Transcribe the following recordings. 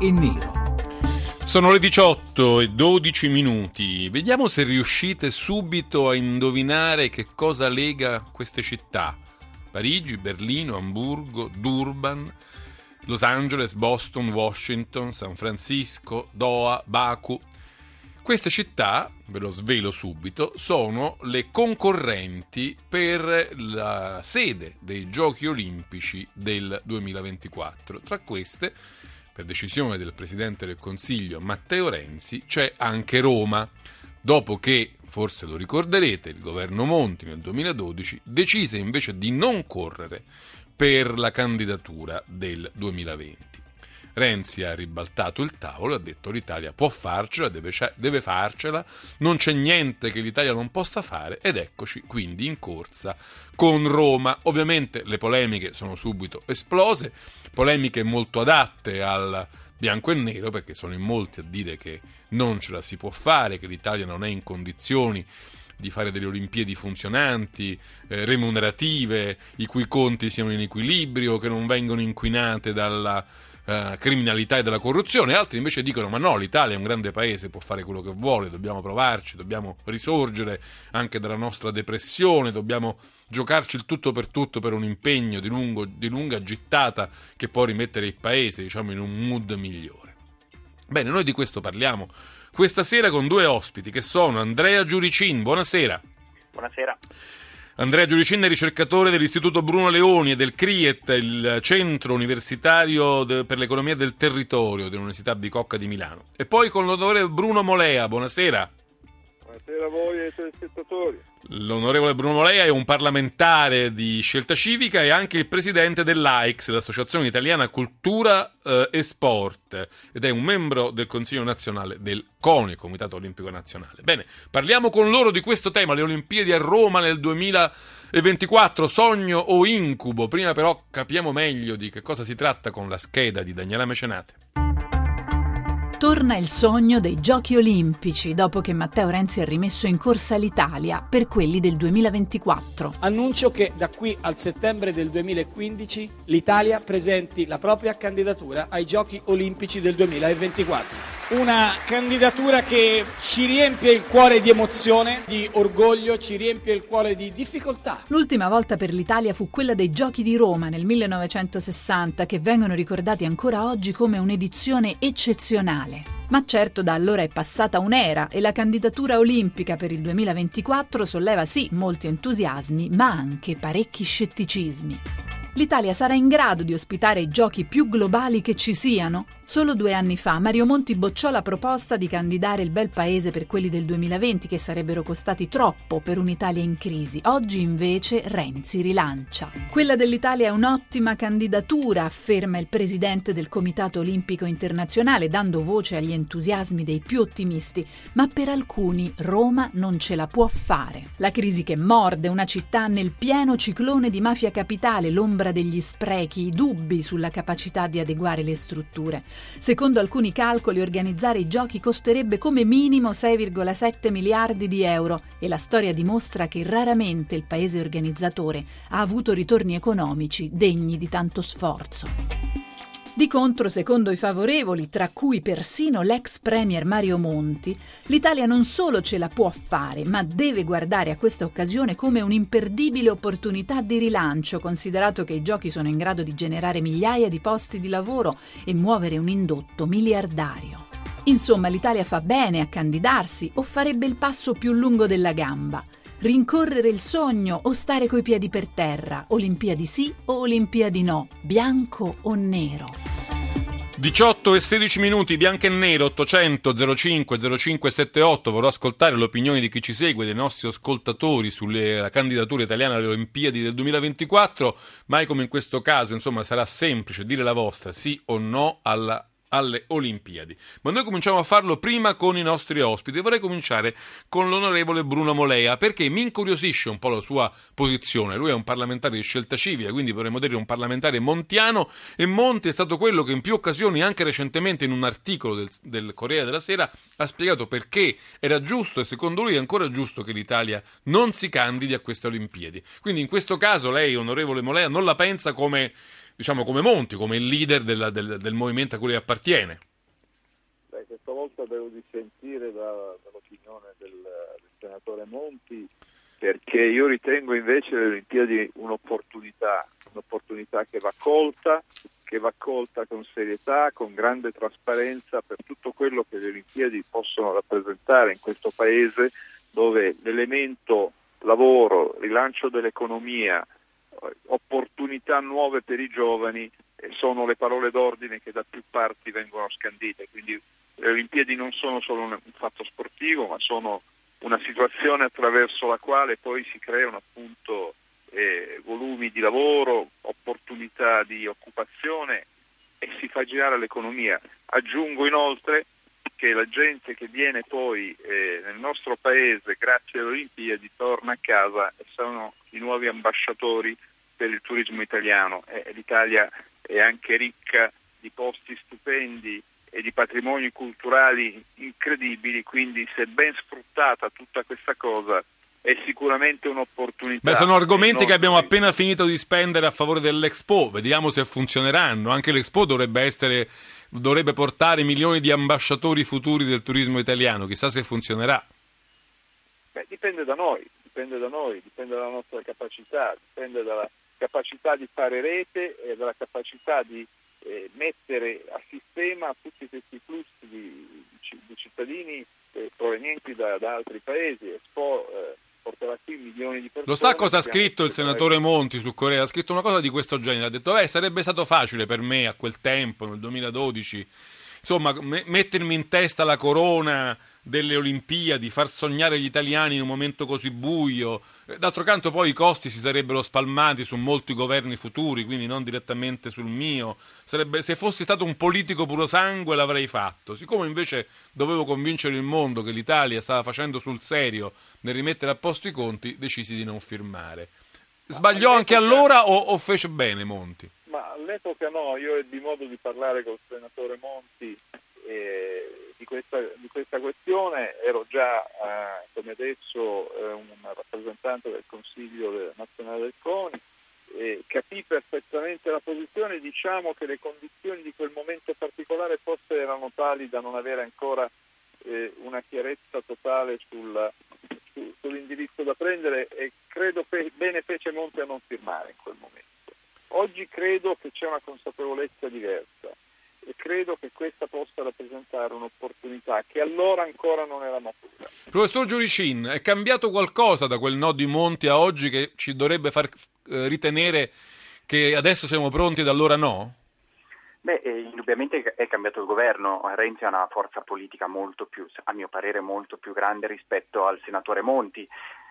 e nero. Sono le 18 e 12 minuti. Vediamo se riuscite subito a indovinare che cosa lega queste città. Parigi, Berlino, Amburgo, Durban, Los Angeles, Boston, Washington, San Francisco, Doha, Baku. Queste città, ve lo svelo subito, sono le concorrenti per la sede dei Giochi Olimpici del 2024. Tra queste, per decisione del Presidente del Consiglio Matteo Renzi, c'è anche Roma, dopo che, forse lo ricorderete, il governo Monti nel 2012 decise invece di non correre per la candidatura del 2020. Renzi ha ribaltato il tavolo ha detto l'Italia può farcela, deve, deve, farcela, non c'è niente che l'Italia non possa fare ed eccoci quindi in corsa con Roma. Ovviamente le polemiche sono subito esplose, polemiche molto adatte al bianco e nero perché sono in molti a dire che non ce la si può fare, che l'Italia non è in condizioni di fare delle Olimpiadi funzionanti, eh, remunerative, i cui conti siano in equilibrio, che non vengono inquinate dalla eh, criminalità e della corruzione, altri invece dicono ma no, l'Italia è un grande paese, può fare quello che vuole, dobbiamo provarci, dobbiamo risorgere anche dalla nostra depressione, dobbiamo giocarci il tutto per tutto per un impegno di, lungo, di lunga gittata che può rimettere il paese diciamo, in un mood migliore. Bene, noi di questo parliamo questa sera con due ospiti che sono Andrea Giuricin, buonasera. Buonasera. Andrea Giuricin è ricercatore dell'Istituto Bruno Leoni e del CRIET, il centro universitario per l'economia del territorio dell'Università Bicocca di Milano. E poi con l'onorevole Bruno Molea, buonasera. Buonasera a voi e ai telespettatori. L'onorevole Bruno Molea è un parlamentare di scelta civica e anche il presidente dell'AICS, l'Associazione Italiana Cultura eh, e Sport, ed è un membro del Consiglio nazionale del CONI, Comitato Olimpico Nazionale. Bene, parliamo con loro di questo tema, le Olimpiadi a Roma nel 2024, sogno o incubo. Prima però capiamo meglio di che cosa si tratta con la scheda di Daniela Mecenate. Torna il sogno dei Giochi Olimpici dopo che Matteo Renzi ha rimesso in corsa l'Italia per quelli del 2024. Annuncio che da qui al settembre del 2015 l'Italia presenti la propria candidatura ai Giochi Olimpici del 2024 una candidatura che ci riempie il cuore di emozione, di orgoglio, ci riempie il cuore di difficoltà. L'ultima volta per l'Italia fu quella dei Giochi di Roma nel 1960, che vengono ricordati ancora oggi come un'edizione eccezionale. Ma certo da allora è passata un'era e la candidatura olimpica per il 2024 solleva sì molti entusiasmi, ma anche parecchi scetticismi. L'Italia sarà in grado di ospitare i giochi più globali che ci siano? Solo due anni fa Mario Monti bocciò la proposta di candidare il bel paese per quelli del 2020 che sarebbero costati troppo per un'Italia in crisi. Oggi invece Renzi rilancia. Quella dell'Italia è un'ottima candidatura, afferma il presidente del Comitato Olimpico Internazionale, dando voce agli entusiasmi dei più ottimisti, ma per alcuni Roma non ce la può fare. La crisi che morde una città nel pieno ciclone di mafia capitale, l'ombra degli sprechi, i dubbi sulla capacità di adeguare le strutture. Secondo alcuni calcoli organizzare i giochi costerebbe come minimo 6,7 miliardi di euro e la storia dimostra che raramente il paese organizzatore ha avuto ritorni economici degni di tanto sforzo. Di contro, secondo i favorevoli, tra cui persino l'ex premier Mario Monti, l'Italia non solo ce la può fare, ma deve guardare a questa occasione come un'imperdibile opportunità di rilancio, considerato che i giochi sono in grado di generare migliaia di posti di lavoro e muovere un indotto miliardario. Insomma, l'Italia fa bene a candidarsi o farebbe il passo più lungo della gamba rincorrere il sogno o stare coi piedi per terra, Olimpiadi sì o Olimpiadi no, bianco o nero. 18 e 16 minuti, bianco e nero, 800 05 0578. Vorrò ascoltare l'opinione di chi ci segue, dei nostri ascoltatori sulla candidatura italiana alle Olimpiadi del 2024. Mai come in questo caso, insomma, sarà semplice dire la vostra sì o no alla alle Olimpiadi. Ma noi cominciamo a farlo prima con i nostri ospiti. Vorrei cominciare con l'onorevole Bruno Molea perché mi incuriosisce un po' la sua posizione. Lui è un parlamentare di scelta civica, quindi potremmo dire un parlamentare montiano e Monti è stato quello che in più occasioni, anche recentemente in un articolo del, del Corriere della Sera, ha spiegato perché era giusto e secondo lui è ancora giusto che l'Italia non si candidi a queste Olimpiadi. Quindi in questo caso lei, onorevole Molea, non la pensa come diciamo come Monti, come il leader della, del, del, movimento a cui appartiene? Beh, questa volta devo dissentire da, dall'opinione del, del, senatore Monti perché io ritengo invece le Olimpiadi un'opportunità, un'opportunità che va colta, che va colta con serietà, con grande trasparenza per tutto quello che le Olimpiadi possono rappresentare in questo paese dove l'elemento lavoro, rilancio dell'economia, opportunità nuove per i giovani sono le parole d'ordine che da più parti vengono scandite. Quindi le Olimpiadi non sono solo un fatto sportivo, ma sono una situazione attraverso la quale poi si creano appunto eh, volumi di lavoro, opportunità di occupazione e si fa girare l'economia. Aggiungo inoltre che la gente che viene poi eh, nel nostro paese grazie alle Olimpiadi torna a casa e sono i nuovi ambasciatori per il turismo italiano. Eh, L'Italia è anche ricca di posti stupendi e di patrimoni culturali incredibili, quindi se ben sfruttata tutta questa cosa è sicuramente un'opportunità. Beh, sono argomenti che abbiamo appena finito di spendere a favore dell'Expo, vediamo se funzioneranno. Anche l'Expo dovrebbe essere dovrebbe portare milioni di ambasciatori futuri del turismo italiano, chissà se funzionerà. Beh, dipende da noi, dipende da noi, dipende dalla nostra capacità, dipende dalla capacità di fare rete e dalla capacità di eh, mettere a sistema tutti questi flussi di, di cittadini eh, provenienti da, da, altri paesi. Expo eh, porterà qui milioni di persone. Lo sa cosa ha scritto il senatore Monti su Corea? Ha scritto una cosa di questo genere. Ha detto, beh, sarebbe stato facile per me a quel tempo, nel 2012, insomma, me- mettermi in testa la corona delle Olimpiadi, far sognare gli italiani in un momento così buio. D'altro canto poi i costi si sarebbero spalmati su molti governi futuri, quindi non direttamente sul mio. Sarebbe, se fossi stato un politico puro sangue l'avrei fatto. Siccome invece dovevo convincere il mondo che l'Italia stava facendo sul serio nel rimettere a posto i conti, decisi di non firmare. Sbagliò anche allora o, o fece bene Monti? Ma all'epoca no, io ebbi modo di parlare col senatore Monti eh, di, questa, di, questa, questione, ero già eh, come adesso eh, un rappresentante del Consiglio nazionale del CONI, e capì perfettamente la posizione, diciamo che le condizioni di quel momento particolare forse erano tali da non avere ancora eh, una chiarezza totale sul, su, sull'indirizzo da prendere e credo che bene fece Monte a non firmare in quel momento. Oggi credo che c'è una consapevolezza diversa e credo che questa possa rappresentare un'opportunità che allora ancora non era matura. Professor Giuricin, è cambiato qualcosa da quel no di Monti a oggi che ci dovrebbe far eh, ritenere che adesso siamo pronti ed allora no? Beh, eh, indubbiamente è cambiato il governo, Renzi ha una forza politica molto più, a mio parere, molto più grande rispetto al senatore Monti.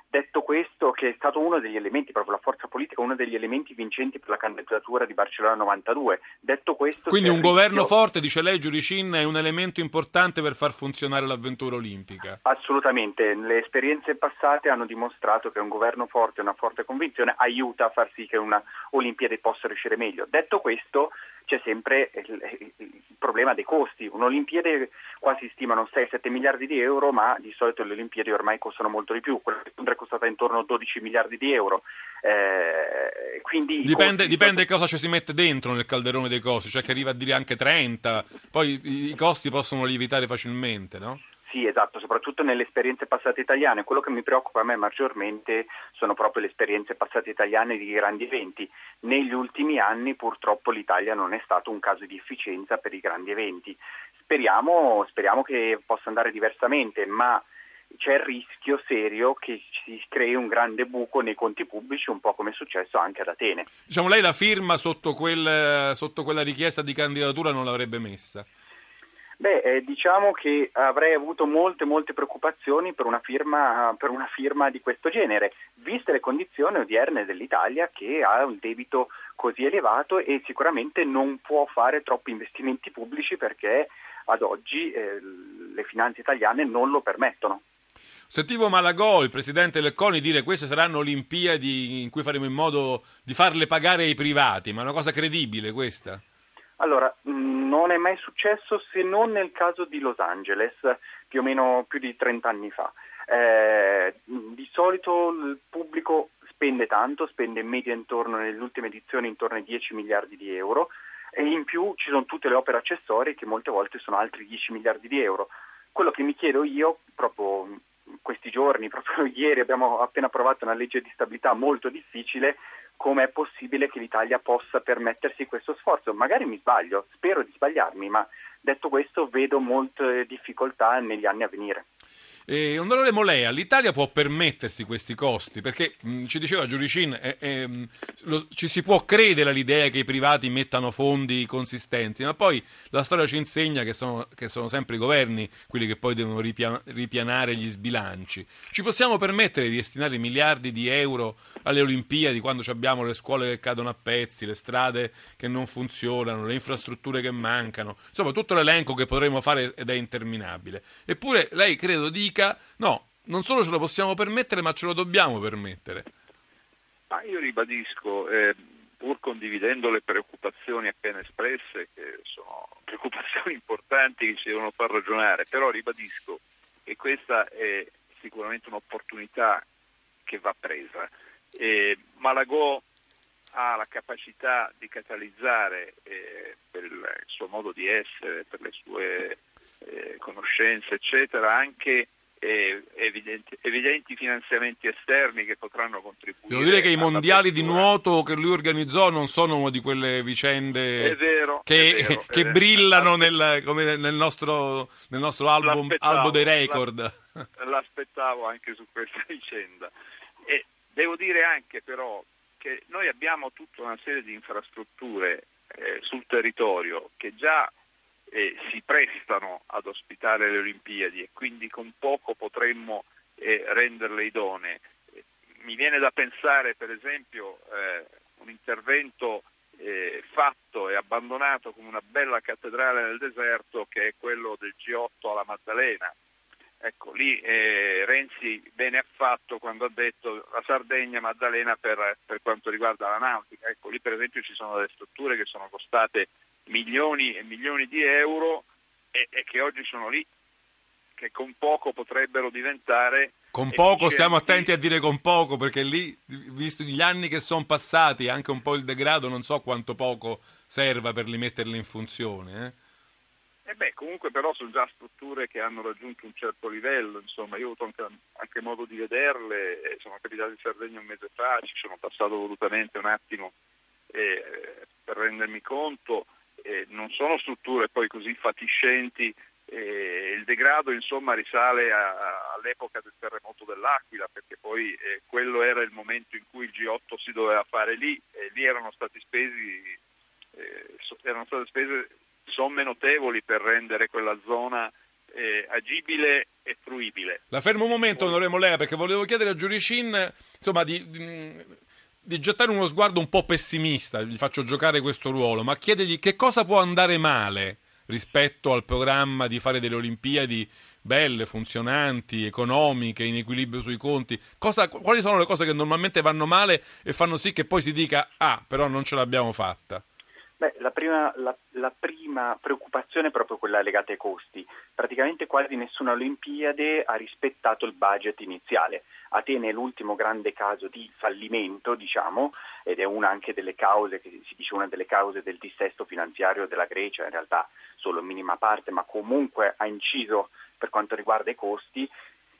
Detto questo, che è stato uno degli elementi, proprio la forza politica, uno degli elementi vincenti per la candidatura di Barcellona 92. Detto questo, Quindi un rischio... governo forte, dice lei, Giuricin, è un elemento importante per far funzionare l'avventura olimpica. Assolutamente, le esperienze passate hanno dimostrato che un governo forte, una forte convinzione aiuta a far sì che una Olimpiade possa riuscire meglio. Detto questo, c'è sempre il, il problema dei costi. Un'Olimpiade qua si stimano 6-7 miliardi di euro, ma di solito le Olimpiadi ormai costano molto di più. Londra è costata intorno a 12 miliardi di euro. Eh, quindi dipende, costi... dipende cosa ci si mette dentro nel calderone dei costi, cioè che arriva a dire anche 30, poi i costi possono lievitare facilmente, no? Sì, esatto, soprattutto nelle esperienze passate italiane. Quello che mi preoccupa a me maggiormente sono proprio le esperienze passate italiane di grandi eventi. Negli ultimi anni purtroppo l'Italia non è stato un caso di efficienza per i grandi eventi. Speriamo, speriamo che possa andare diversamente, ma c'è il rischio serio che si crei un grande buco nei conti pubblici, un po' come è successo anche ad Atene. Diciamo, lei la firma sotto, quel, sotto quella richiesta di candidatura non l'avrebbe messa? Beh, eh, diciamo che avrei avuto molte, molte preoccupazioni per una, firma, per una firma di questo genere, viste le condizioni odierne dell'Italia che ha un debito così elevato e sicuramente non può fare troppi investimenti pubblici perché ad oggi eh, le finanze italiane non lo permettono. Sentivo Malagò, il presidente Lecconi, dire che queste saranno Olimpiadi in cui faremo in modo di farle pagare ai privati, ma è una cosa credibile questa? Allora, non è mai successo se non nel caso di Los Angeles, più o meno più di 30 anni fa. Eh, di solito il pubblico spende tanto, spende in media intorno, nelle ultime edizioni intorno ai 10 miliardi di euro e in più ci sono tutte le opere accessorie che molte volte sono altri 10 miliardi di euro. Quello che mi chiedo io, proprio questi giorni, proprio ieri abbiamo appena approvato una legge di stabilità molto difficile, come è possibile che l'Italia possa permettersi questo sforzo? Magari mi sbaglio, spero di sbagliarmi, ma detto questo vedo molte difficoltà negli anni a venire. Eh, onorevole Molea, l'Italia può permettersi questi costi perché mh, ci diceva Giuricin, eh, eh, lo, ci si può credere all'idea che i privati mettano fondi consistenti, ma poi la storia ci insegna che sono, che sono sempre i governi quelli che poi devono ripia- ripianare gli sbilanci. Ci possiamo permettere di destinare miliardi di euro alle Olimpiadi quando abbiamo le scuole che cadono a pezzi, le strade che non funzionano, le infrastrutture che mancano, insomma tutto l'elenco che potremmo fare ed è interminabile. Eppure lei credo dica no, non solo ce lo possiamo permettere, ma ce lo dobbiamo permettere. Ma io ribadisco, eh, pur condividendo le preoccupazioni appena espresse, che sono preoccupazioni importanti che ci devono far ragionare, però ribadisco che questa è sicuramente un'opportunità che va presa. Eh, Malagò ha la capacità di catalizzare eh, per il suo modo di essere, per le sue eh, conoscenze, eccetera, anche evidenti, evidenti, finanziamenti esterni che potranno contribuire. Devo dire che i mondiali di nuoto che lui organizzò non sono una di quelle vicende vero, che, vero, che brillano nel, nel, nostro, nel nostro album, albo dei record. L'aspettavo anche su questa vicenda. E devo dire anche però che noi abbiamo tutta una serie di infrastrutture eh, sul territorio che già eh, si prestano ad ospitare le Olimpiadi e quindi con poco potremmo eh, renderle idonee. Mi viene da pensare per esempio eh, un intervento eh, fatto e abbandonato come una bella cattedrale nel deserto che è quello del G8 alla Maddalena. Ecco, lì eh, Renzi bene ha fatto quando ha detto la Sardegna Maddalena per, per quanto riguarda la nautica. Ecco, lì per esempio ci sono delle strutture che sono costate milioni e milioni di euro e, e che oggi sono lì, che con poco potrebbero diventare con poco stiamo attenti a dire con poco perché lì, visto gli anni che sono passati, anche un po' il degrado, non so quanto poco serva per rimetterle in funzione. Eh? Eh beh, comunque però sono già strutture che hanno raggiunto un certo livello, insomma, io ho avuto anche, anche modo di vederle, eh, sono capitato in Sardegna un mese fa, ci sono passato volutamente un attimo eh, per rendermi conto, eh, non sono strutture poi così fatiscenti, eh, il degrado insomma risale a, a, all'epoca del terremoto dell'Aquila perché poi eh, quello era il momento in cui il G8 si doveva fare lì e lì erano stati spesi erano state spese somme notevoli per rendere quella zona eh, agibile e fruibile. La fermo un momento, onorevole Lea, perché volevo chiedere a Giuricin insomma, di, di, di, gettare uno sguardo un po' pessimista, gli faccio giocare questo ruolo, ma chiedergli che cosa può andare male rispetto al programma di fare delle Olimpiadi belle, funzionanti, economiche, in equilibrio sui conti. Cosa, quali sono le cose che normalmente vanno male e fanno sì che poi si dica ah, però non ce l'abbiamo fatta? Beh, la prima, la, la prima, preoccupazione è proprio quella legata ai costi. Praticamente quasi nessuna Olimpiade ha rispettato il budget iniziale. Atene è l'ultimo grande caso di fallimento, diciamo, ed è una anche delle cause, che si dice una delle cause del dissesto finanziario della Grecia, in realtà solo in minima parte, ma comunque ha inciso per quanto riguarda i costi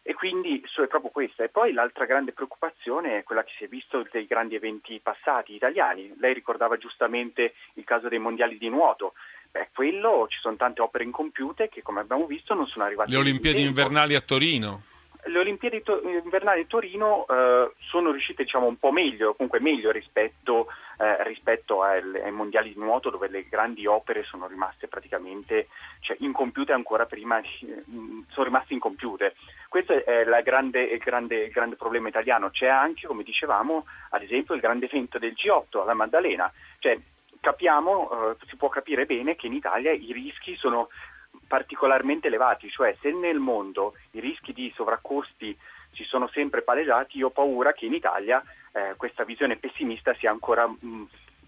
e quindi è proprio questa. E poi l'altra grande preoccupazione è quella che si è visto dei grandi eventi passati italiani. Lei ricordava giustamente il caso dei mondiali di nuoto. Beh, quello ci sono tante opere incompiute che, come abbiamo visto, non sono arrivate. Le Olimpiadi invernali a Torino. Le Olimpiadi to- invernali di Torino eh, sono riuscite diciamo, un po' meglio, comunque meglio rispetto, eh, rispetto al, ai mondiali di nuoto dove le grandi opere sono rimaste praticamente cioè, incompiute ancora prima, sono rimaste incompiute. Questo è grande, il, grande, il, grande, problema italiano. C'è anche, come dicevamo, ad esempio il grande evento del G8 alla Maddalena. Cioè, capiamo, eh, si può capire bene che in Italia i rischi sono particolarmente elevati, cioè se nel mondo i rischi di sovraccosti si sono sempre palesati, io ho paura che in Italia eh, questa visione pessimista sia ancora mh,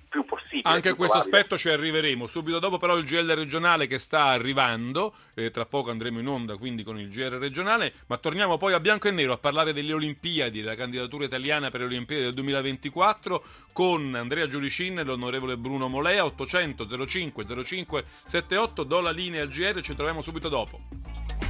più possibile. Anche a questo probabile. aspetto ci arriveremo. Subito dopo però il GL regionale che sta arrivando, eh, tra poco andremo in onda quindi con il GR regionale, ma torniamo poi a bianco e nero a parlare delle Olimpiadi, della candidatura italiana per le Olimpiadi del 2024 con Andrea Giulicin e l'onorevole Bruno Molea, 800 05 05 78, do la linea al GR, ci troviamo subito dopo.